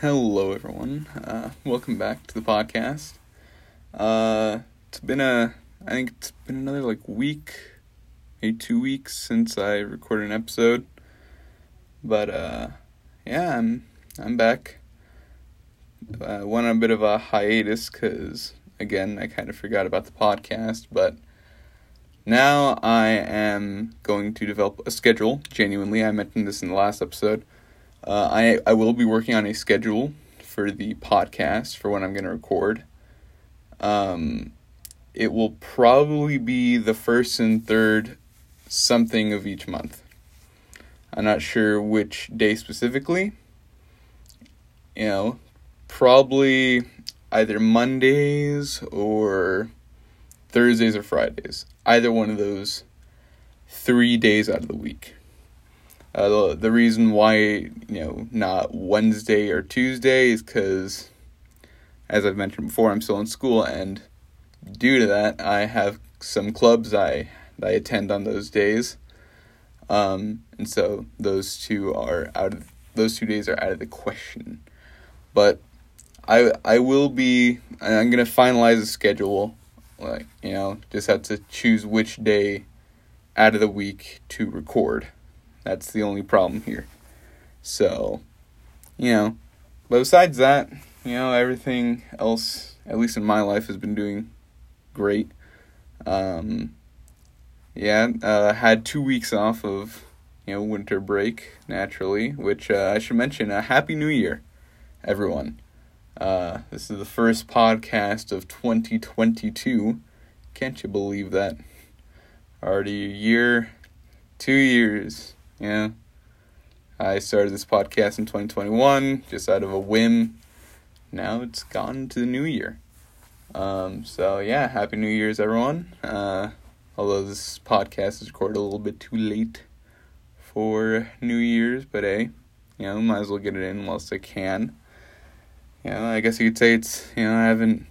Hello, everyone. Uh, welcome back to the podcast. Uh, it's been a, I think it's been another like week, maybe two weeks since I recorded an episode. But uh, yeah, I'm I'm back. Uh, went on a bit of a hiatus because again I kind of forgot about the podcast, but now I am going to develop a schedule. Genuinely, I mentioned this in the last episode. Uh, I I will be working on a schedule for the podcast for when I'm going to record. Um, it will probably be the first and third something of each month. I'm not sure which day specifically. You know, probably either Mondays or Thursdays or Fridays. Either one of those three days out of the week. Uh, the, the reason why, you know, not Wednesday or Tuesday is because, as I've mentioned before, I'm still in school, and due to that, I have some clubs I, I attend on those days. Um, and so those two are out of those two days are out of the question. But I I will be I'm gonna finalize the schedule. Like you know, just have to choose which day out of the week to record. That's the only problem here. So, you know, but besides that, you know, everything else, at least in my life, has been doing great. Um, yeah, uh, had two weeks off of, you know, winter break, naturally, which uh, I should mention, a Happy New Year, everyone. Uh, this is the first podcast of 2022. Can't you believe that? Already a year, two years yeah. I started this podcast in 2021 just out of a whim. Now it's gone to the new year. Um, so, yeah, Happy New Year's, everyone. Uh, although this podcast is recorded a little bit too late for New Year's, but hey, you know, might as well get it in whilst I can. You know, I guess you could say it's, you know, I haven't,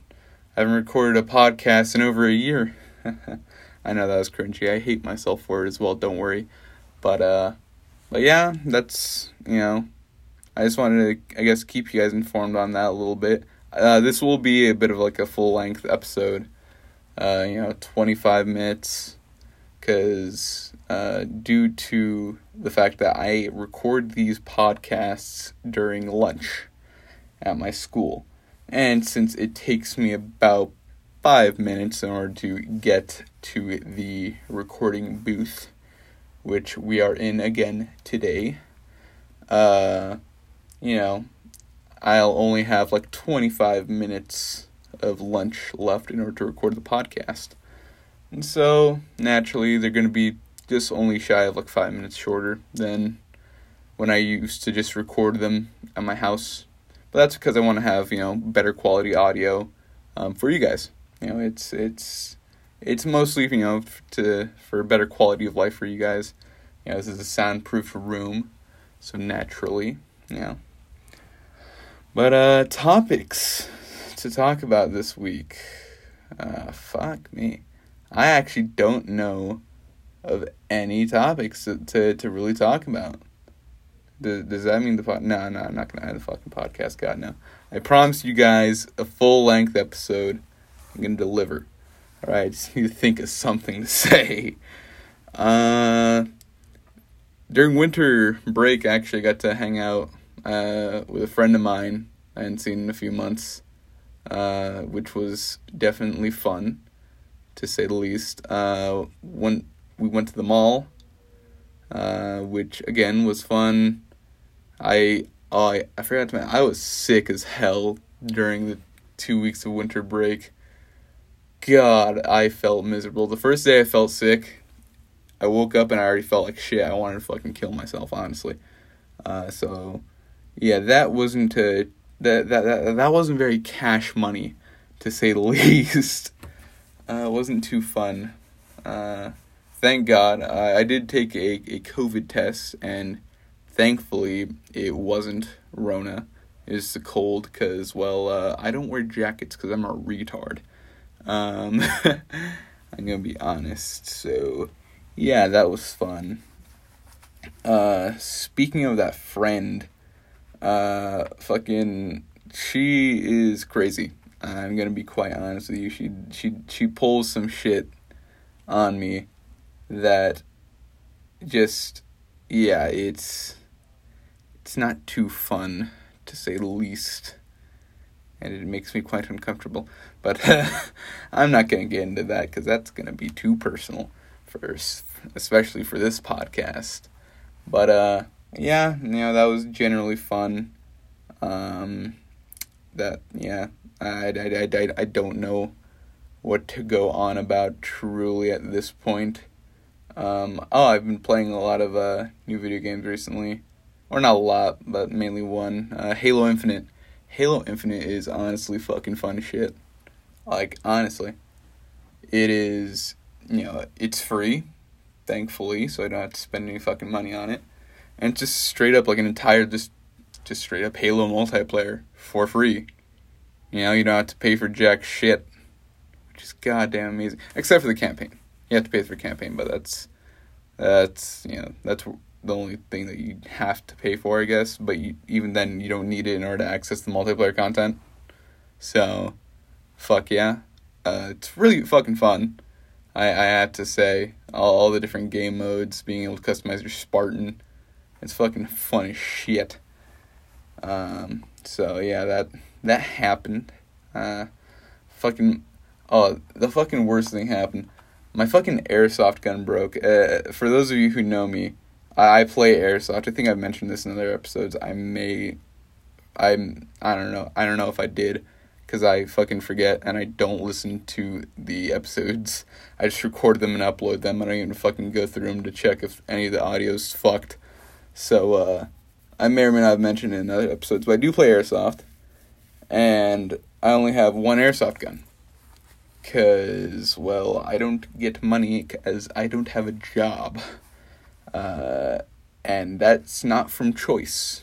I haven't recorded a podcast in over a year. I know that was cringy. I hate myself for it as well, don't worry. But uh, but yeah, that's you know, I just wanted to I guess keep you guys informed on that a little bit. Uh, this will be a bit of like a full length episode. Uh, you know, twenty five minutes, because uh, due to the fact that I record these podcasts during lunch at my school, and since it takes me about five minutes in order to get to the recording booth which we are in again today, uh, you know, I'll only have like 25 minutes of lunch left in order to record the podcast. And so, naturally, they're going to be just only shy of like five minutes shorter than when I used to just record them at my house. But that's because I want to have, you know, better quality audio um, for you guys. You know, it's, it's, it's mostly you know to for a better quality of life for you guys. You know, this is a soundproof room, so naturally, know. But uh, topics to talk about this week. Uh, fuck me, I actually don't know of any topics to to, to really talk about. Does, does that mean the pod? No, no, I'm not gonna have the fucking podcast. God, no. I promised you guys a full length episode. I'm gonna deliver. All right, just need to think of something to say. Uh, during winter break, I actually got to hang out uh, with a friend of mine I hadn't seen in a few months, uh, which was definitely fun, to say the least. Uh, when we went to the mall, uh, which again was fun. I oh I, I forgot to mention I was sick as hell during the two weeks of winter break. God, I felt miserable. The first day I felt sick. I woke up and I already felt like shit. I wanted to fucking kill myself, honestly. Uh, so, yeah, that wasn't a, that, that that that wasn't very cash money, to say the least. Uh, wasn't too fun. Uh, thank God, I, I did take a, a COVID test, and thankfully it wasn't Rona. It was the cold, because, well, uh, I don't wear jackets because I'm a retard. Um, I'm gonna be honest. So, yeah, that was fun. Uh, speaking of that friend, Uh, fucking, she is crazy. I'm gonna be quite honest with you. She she she pulls some shit on me that just yeah, it's it's not too fun to say the least. And it makes me quite uncomfortable. But I'm not going to get into that because that's going to be too personal, for, especially for this podcast. But uh, yeah, you know, that was generally fun. Um, that, yeah, I, I, I, I don't know what to go on about truly at this point. Um, oh, I've been playing a lot of uh, new video games recently. Or not a lot, but mainly one. Uh, Halo Infinite. Halo Infinite is honestly fucking fun shit. Like, honestly. It is, you know, it's free, thankfully, so I don't have to spend any fucking money on it. And it's just straight up like an entire, just, just straight up Halo multiplayer for free. You know, you don't have to pay for jack shit, which is goddamn amazing. Except for the campaign. You have to pay for the campaign, but that's, that's, you know, that's the only thing that you have to pay for, I guess. But you, even then, you don't need it in order to access the multiplayer content. So, fuck yeah. Uh, it's really fucking fun. I, I have to say, all, all the different game modes, being able to customize your Spartan, it's fucking fun as shit. Um, so yeah, that that happened. Uh, fucking, oh, the fucking worst thing happened. My fucking airsoft gun broke. Uh, for those of you who know me, I play airsoft. I think I've mentioned this in other episodes. I may, I'm, I don't know. I don't know if I did, because I fucking forget and I don't listen to the episodes. I just record them and upload them. I don't even fucking go through them to check if any of the audio's fucked. So, uh, I may or may not have mentioned it in other episodes, but I do play airsoft, and I only have one airsoft gun. Cause, well, I don't get money because I don't have a job. Uh, and that's not from choice.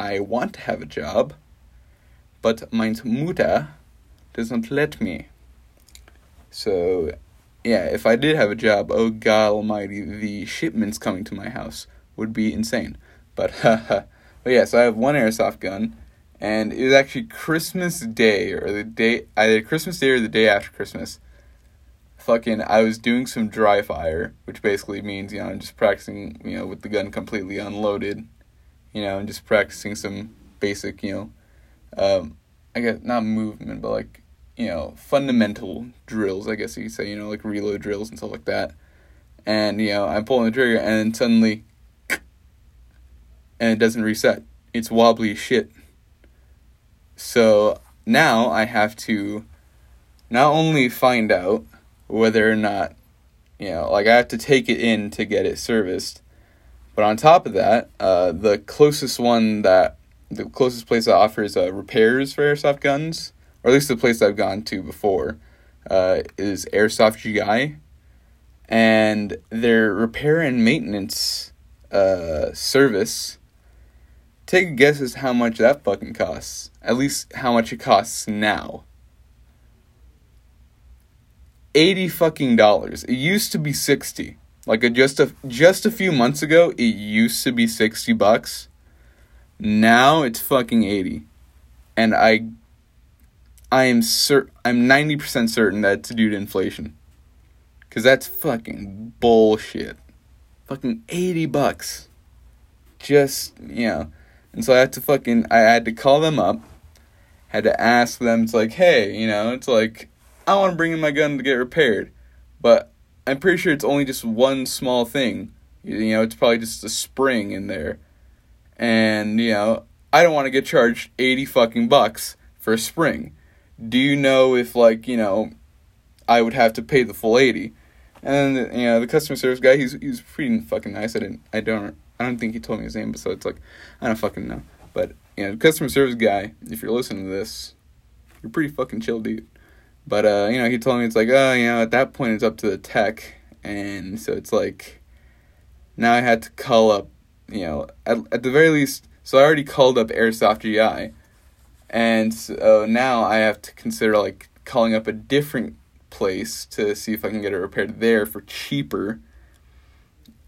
I want to have a job, but my Mutter doesn't let me. So, yeah, if I did have a job, oh God Almighty, the shipments coming to my house would be insane. But, but yeah, so I have one airsoft gun, and it was actually Christmas Day or the day either Christmas Day or the day after Christmas fucking I was doing some dry fire, which basically means, you know, I'm just practicing, you know, with the gun completely unloaded, you know, and just practicing some basic, you know, um, I guess not movement, but like, you know, fundamental drills, I guess you could say, you know, like reload drills and stuff like that. And, you know, I'm pulling the trigger and suddenly and it doesn't reset. It's wobbly shit. So now I have to not only find out whether or not, you know, like I have to take it in to get it serviced. But on top of that, uh, the closest one that, the closest place that offers uh, repairs for airsoft guns, or at least the place I've gone to before, uh, is Airsoft GI. And their repair and maintenance uh, service, take a guess as how much that fucking costs. At least how much it costs now. 80 fucking dollars. It used to be 60. Like a, just a just a few months ago, it used to be 60 bucks. Now it's fucking 80. And I I am cert I'm 90% certain that it's due to inflation. Cuz that's fucking bullshit. Fucking 80 bucks. Just, you know. And so I had to fucking I had to call them up. Had to ask them it's like, "Hey, you know, it's like I want to bring in my gun to get repaired, but I'm pretty sure it's only just one small thing. You know, it's probably just a spring in there. And, you know, I don't want to get charged 80 fucking bucks for a spring. Do you know if, like, you know, I would have to pay the full 80? And, you know, the customer service guy, he's, he's pretty fucking nice. I didn't, I don't, I don't think he told me his name, but so it's like, I don't fucking know. But, you know, the customer service guy, if you're listening to this, you're pretty fucking chill dude. But uh, you know, he told me it's like, oh, you know, at that point it's up to the tech, and so it's like, now I had to call up, you know, at at the very least. So I already called up Airsoft GI, and so now I have to consider like calling up a different place to see if I can get it repaired there for cheaper.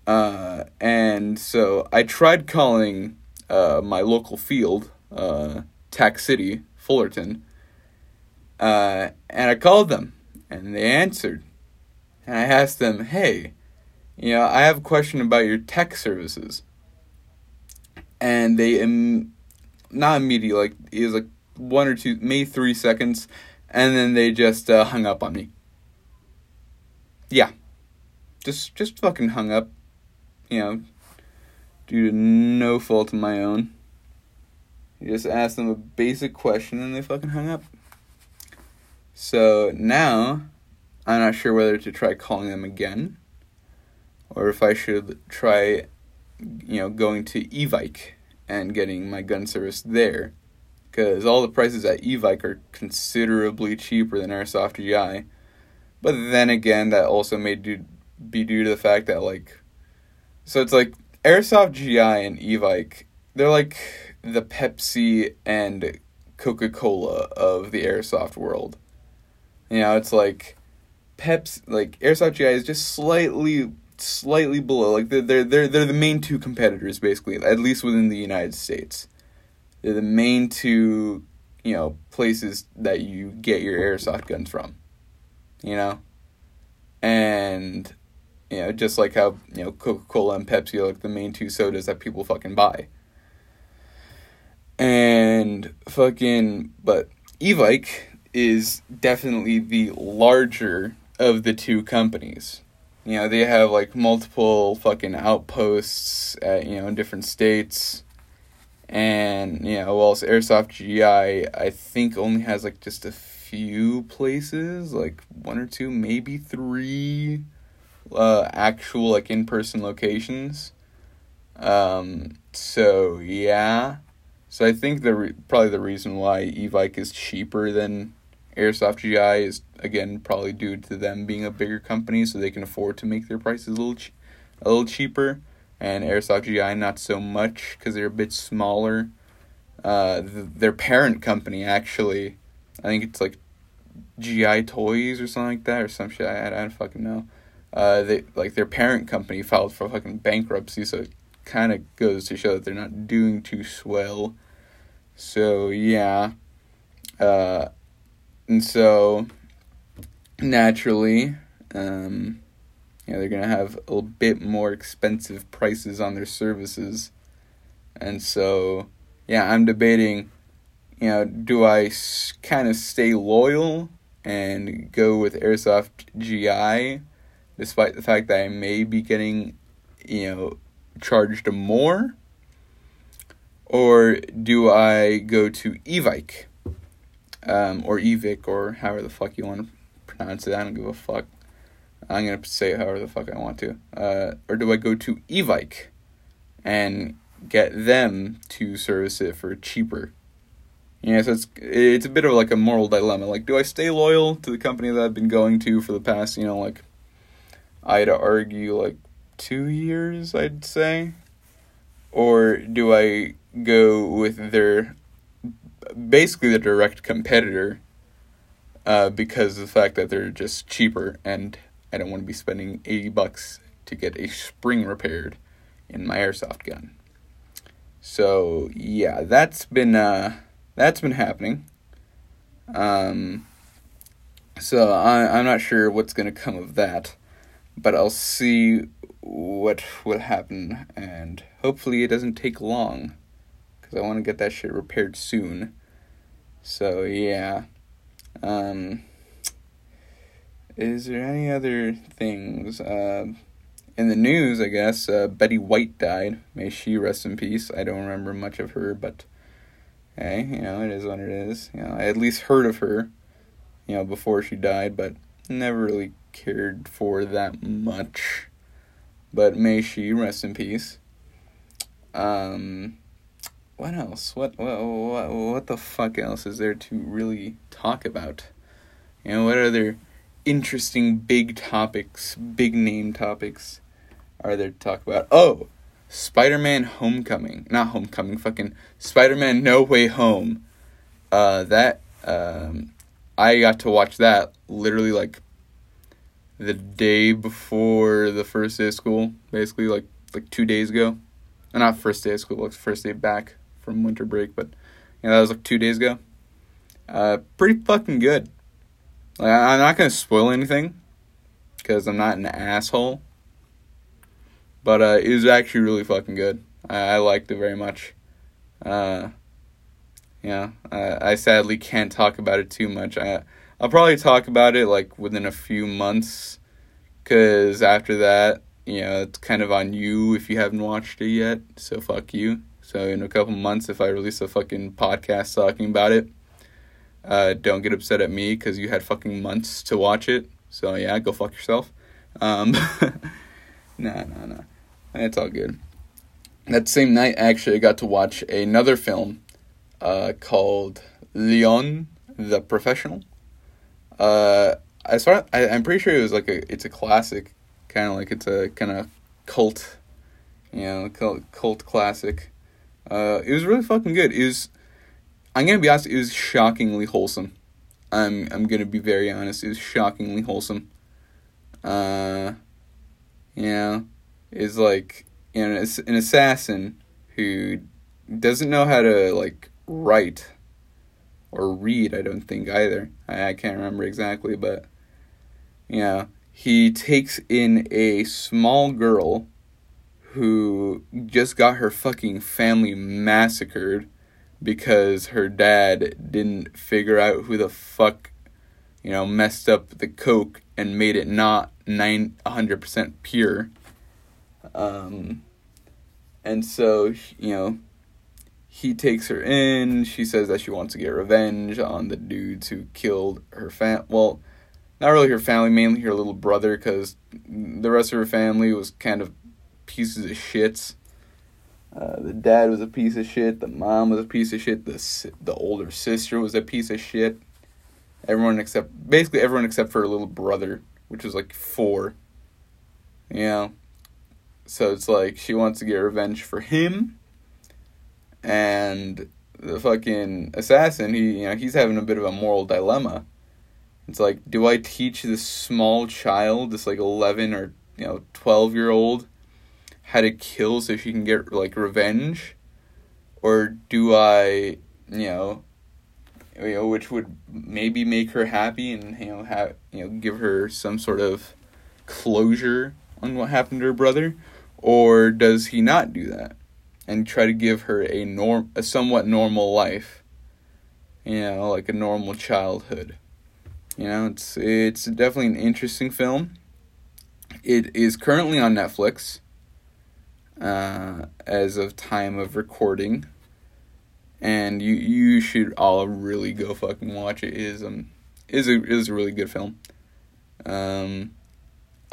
Uh, and so I tried calling uh, my local field, uh, Tac City, Fullerton. Uh, and I called them, and they answered. And I asked them, hey, you know, I have a question about your tech services. And they, Im- not immediately, like, it was like one or two, maybe three seconds, and then they just uh, hung up on me. Yeah. Just, just fucking hung up. You know, due to no fault of my own. You just asked them a basic question and they fucking hung up. So now, I'm not sure whether to try calling them again or if I should try, you know, going to Evike and getting my gun service there. Because all the prices at Evike are considerably cheaper than Airsoft GI. But then again, that also may do, be due to the fact that, like, so it's like Airsoft GI and Evike, they're like the Pepsi and Coca Cola of the Airsoft world. You know, it's like Pepsi, like Airsoft GI is just slightly slightly below. Like they're they're they're they're the main two competitors basically, at least within the United States. They're the main two, you know, places that you get your airsoft guns from. You know? And you know, just like how, you know, Coca Cola and Pepsi are like the main two sodas that people fucking buy. And fucking but Evike is definitely the larger of the two companies. You know, they have like multiple fucking outposts at, you know, in different states. And, you know, whilst Airsoft GI, I think only has like just a few places, like one or two, maybe three uh, actual like in person locations. Um, so yeah, so I think the re- probably the reason why Evike is cheaper than Airsoft GI is again probably due to them being a bigger company, so they can afford to make their prices a little ch- a little cheaper, and Airsoft GI not so much because they're a bit smaller. Uh, th- their parent company actually, I think it's like GI Toys or something like that or some shit. I, I don't fucking know. Uh, they like their parent company filed for fucking bankruptcy, so it kind of goes to show that they're not doing too swell. So yeah, uh, and so naturally, um, you know, they're gonna have a bit more expensive prices on their services, and so yeah, I'm debating. You know, do I s- kind of stay loyal and go with Airsoft GI? despite the fact that I may be getting, you know, charged more? Or do I go to Evike? Um, or Evic, or however the fuck you want to pronounce it. I don't give a fuck. I'm to say it however the fuck I want to. Uh, or do I go to Evike and get them to service it for cheaper? Yeah, so it's it's a bit of like a moral dilemma. Like, do I stay loyal to the company that I've been going to for the past, you know, like I'd argue like two years, I'd say? Or do I go with their basically the direct competitor uh, because of the fact that they're just cheaper and I don't want to be spending 80 bucks to get a spring repaired in my airsoft gun. So, yeah, that's been uh that's been happening. Um so I I'm not sure what's to come of that but I'll see what will happen, and hopefully it doesn't take long, because I want to get that shit repaired soon. So yeah, um, is there any other things? Uh, in the news, I guess uh, Betty White died. May she rest in peace. I don't remember much of her, but hey, you know it is what it is. You know, I at least heard of her, you know, before she died, but never really cared for that much. But may she rest in peace. Um, what else? What what what what the fuck else is there to really talk about? You know, what other interesting big topics, big name topics are there to talk about? Oh, Spider-Man Homecoming. Not Homecoming, fucking Spider-Man No Way Home. Uh that um I got to watch that literally like the day before the first day of school, basically like like two days ago, not first day of school, like first day back from winter break, but you know that was like two days ago. Uh, pretty fucking good. Like I'm not gonna spoil anything because I'm not an asshole. But uh, it was actually really fucking good. I, I liked it very much. Uh, yeah, I, I sadly can't talk about it too much. I I'll probably talk about it like within a few months, cause after that, you know, it's kind of on you if you haven't watched it yet. So fuck you. So in a couple months, if I release a fucking podcast talking about it, uh, don't get upset at me because you had fucking months to watch it. So yeah, go fuck yourself. Um, nah, nah, nah. It's all good. That same night, actually, I got to watch another film uh, called Leon the Professional. Uh, I saw. I, I'm pretty sure it was like a. It's a classic, kind of like it's a kind of cult, you know, cult, cult classic. Uh, it was really fucking good. It was. I'm gonna be honest. It was shockingly wholesome. I'm I'm gonna be very honest. It was shockingly wholesome. Uh, yeah, is like you know an assassin who doesn't know how to like write or read. I don't think either. I, I can't remember exactly, but you know he takes in a small girl who just got her fucking family massacred because her dad didn't figure out who the fuck you know messed up the coke and made it not 9 100% pure um, and so, you know, he takes her in. She says that she wants to get revenge on the dudes who killed her fam. Well, not really her family, mainly her little brother, because the rest of her family was kind of pieces of shits. Uh, the dad was a piece of shit. The mom was a piece of shit. The the older sister was a piece of shit. Everyone except basically everyone except for her little brother, which was like four. You know, So it's like she wants to get revenge for him. And the fucking assassin, he you know, he's having a bit of a moral dilemma. It's like, do I teach this small child, this like 11 or, you know, 12 year old, how to kill so she can get like revenge? Or do I, you know, you know, which would maybe make her happy and you know have you know give her some sort of closure on what happened to her brother, or does he not do that and try to give her a norm a somewhat normal life? You know, like a normal childhood. You know, it's it's definitely an interesting film. It is currently on Netflix uh, as of time of recording, and you you should all really go fucking watch it. it is um is a is a really good film. Um,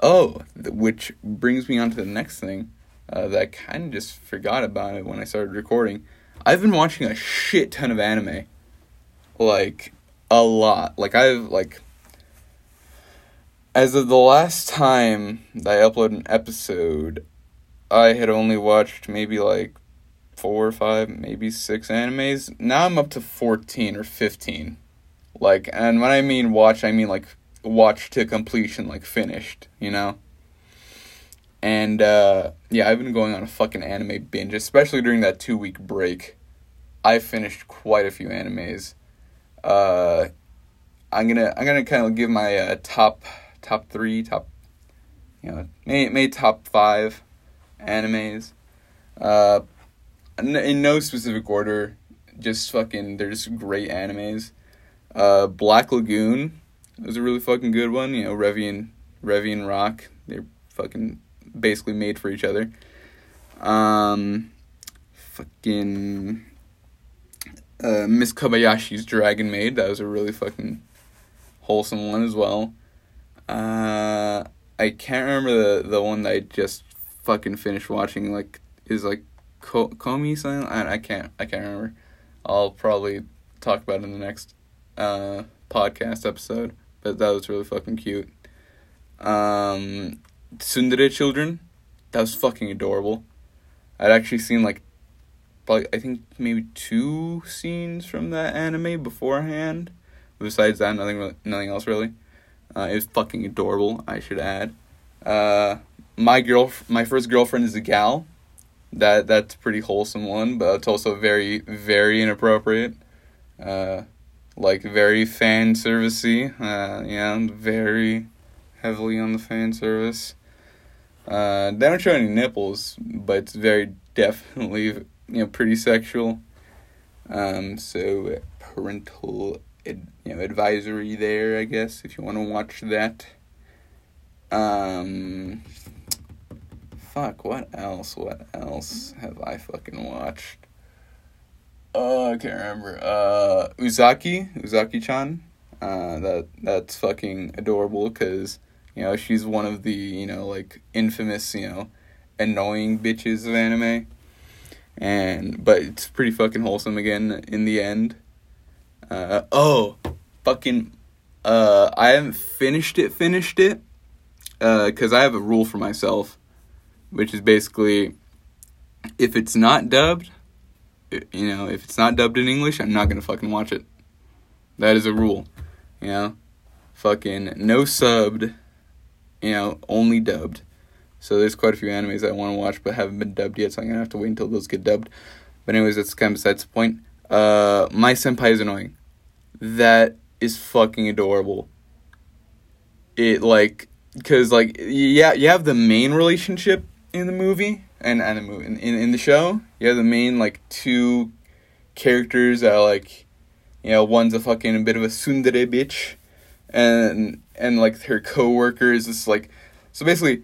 Oh, which brings me on to the next thing uh, that I kind of just forgot about it when I started recording. I've been watching a shit ton of anime, like a lot. Like I've like as of the last time that I uploaded an episode, I had only watched maybe like four or five, maybe six animes. Now I'm up to 14 or 15. Like, and when I mean watch, I mean like watch to completion, like finished, you know? And uh, yeah, I've been going on a fucking anime binge, especially during that two week break. I finished quite a few animes. Uh, I'm gonna I'm gonna kind of give my uh, top top three top you know may, maybe top five animes. Uh, in no specific order, just fucking they're just great animes. Uh, Black Lagoon was a really fucking good one. You know, Revy and Revy and Rock, they're fucking basically made for each other. Um, fucking uh, Miss Kobayashi's Dragon Maid. That was a really fucking wholesome one as well. Uh, I can't remember the the one that I just fucking finished watching. Like is like Ko- Komi something. I I can't I can't remember. I'll probably talk about it in the next uh, podcast episode but that was really fucking cute. Um, Children, that was fucking adorable. I'd actually seen like, probably I think maybe two scenes from that anime beforehand. Besides that, nothing, nothing else really. Uh, it was fucking adorable. I should add. Uh, my girl, my first girlfriend is a gal. That that's pretty wholesome one, but it's also very very inappropriate. Uh, like very fan servicey. Uh, yeah, very heavily on the fan service. Uh, they don't show any nipples, but it's very definitely you know pretty sexual. Um, so parental you know advisory there, I guess, if you want to watch that. Um, fuck. What else? What else have I fucking watched? Oh, I can't remember. Uh, Uzaki, Uzaki-chan. Uh, that that's fucking adorable because you know she's one of the you know like infamous you know annoying bitches of anime, and but it's pretty fucking wholesome again in the end. Uh, oh, fucking. Uh, I haven't finished it. Finished it. Uh, cause I have a rule for myself, which is basically, if it's not dubbed, you know, if it's not dubbed in English, I'm not gonna fucking watch it. That is a rule, you know. Fucking no subbed, you know, only dubbed. So there's quite a few animes I want to watch but haven't been dubbed yet, so I'm gonna have to wait until those get dubbed. But anyways, that's kind of besides the point. Uh, my senpai is annoying. That is fucking adorable. It like, cause like yeah, you have the main relationship in the movie and and movie in, in in the show. You have the main like two characters that are like, you know, one's a fucking a bit of a tsundere bitch, and and like her coworker is just like, so basically,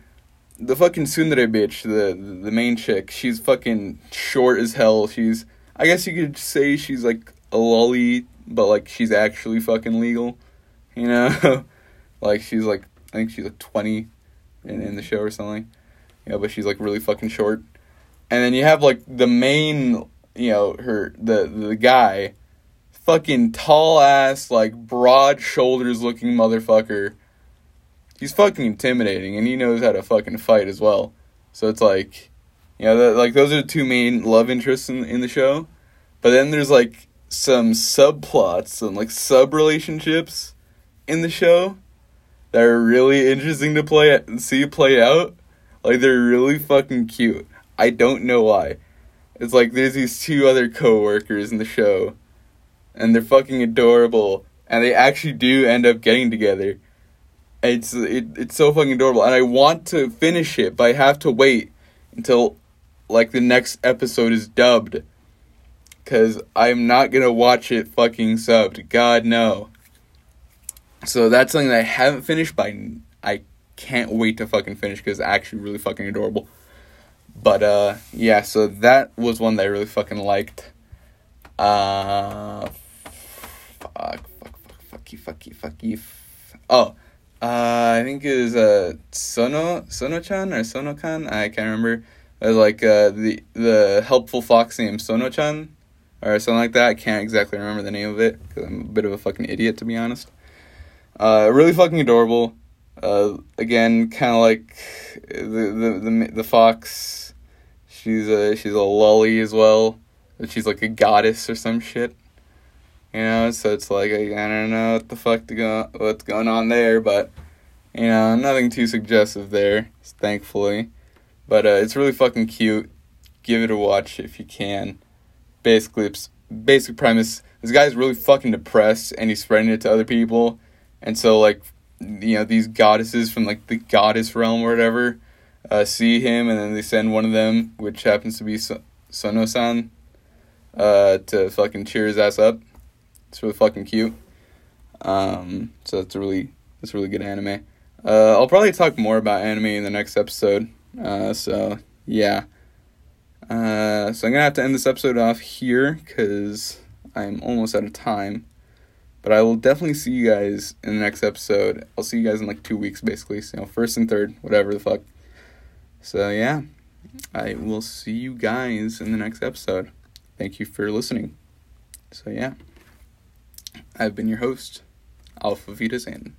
the fucking tsundere bitch, the the main chick, she's fucking short as hell. She's I guess you could say she's like a loli, but like she's actually fucking legal, you know, like she's like I think she's like twenty in in the show or something you know, but she's like really fucking short. And then you have like the main, you know, her the the guy, fucking tall ass, like broad shoulders looking motherfucker. He's fucking intimidating, and he knows how to fucking fight as well. So it's like, you know, the, like those are the two main love interests in in the show. But then there's like some subplots, some like sub relationships in the show that are really interesting to play see play out. Like they're really fucking cute. I don't know why. It's like there's these two other co-workers in the show and they're fucking adorable and they actually do end up getting together. It's it, it's so fucking adorable and I want to finish it, but I have to wait until like the next episode is dubbed cuz I'm not going to watch it fucking subbed. God no. So that's something that I haven't finished, but I can't wait to fucking finish because it's actually really fucking adorable. But uh yeah, so that was one that I really fucking liked. Uh fuck fuck fuck fucky fucky fucky. Oh, uh I think it was uh Sono Sono-chan or Sono-kan, I can't remember. It was like uh the the helpful fox named Sono-chan or something like that. I can't exactly remember the name of it cuz I'm a bit of a fucking idiot to be honest. Uh really fucking adorable uh, again, kind of like the, the the the fox. She's a she's a loli as well. She's like a goddess or some shit. You know, so it's like I, I don't know what the fuck to go what's going on there, but you know, nothing too suggestive there, thankfully. But uh, it's really fucking cute. Give it a watch if you can. Basically, basic premise: this guy's really fucking depressed, and he's spreading it to other people, and so like you know these goddesses from like the goddess realm or whatever uh, see him and then they send one of them which happens to be so- sono-san uh, to fucking cheer his ass up. It's really fucking cute. Um, so that's a really that's a really good anime. Uh, i'll probably talk more about anime in the next episode. Uh, so yeah. Uh, so i'm gonna have to end this episode off here because i'm almost out of time but I will definitely see you guys in the next episode. I'll see you guys in like two weeks, basically. So, you know, first and third, whatever the fuck. So, yeah, I will see you guys in the next episode. Thank you for listening. So, yeah, I've been your host, Alpha Vita Zan.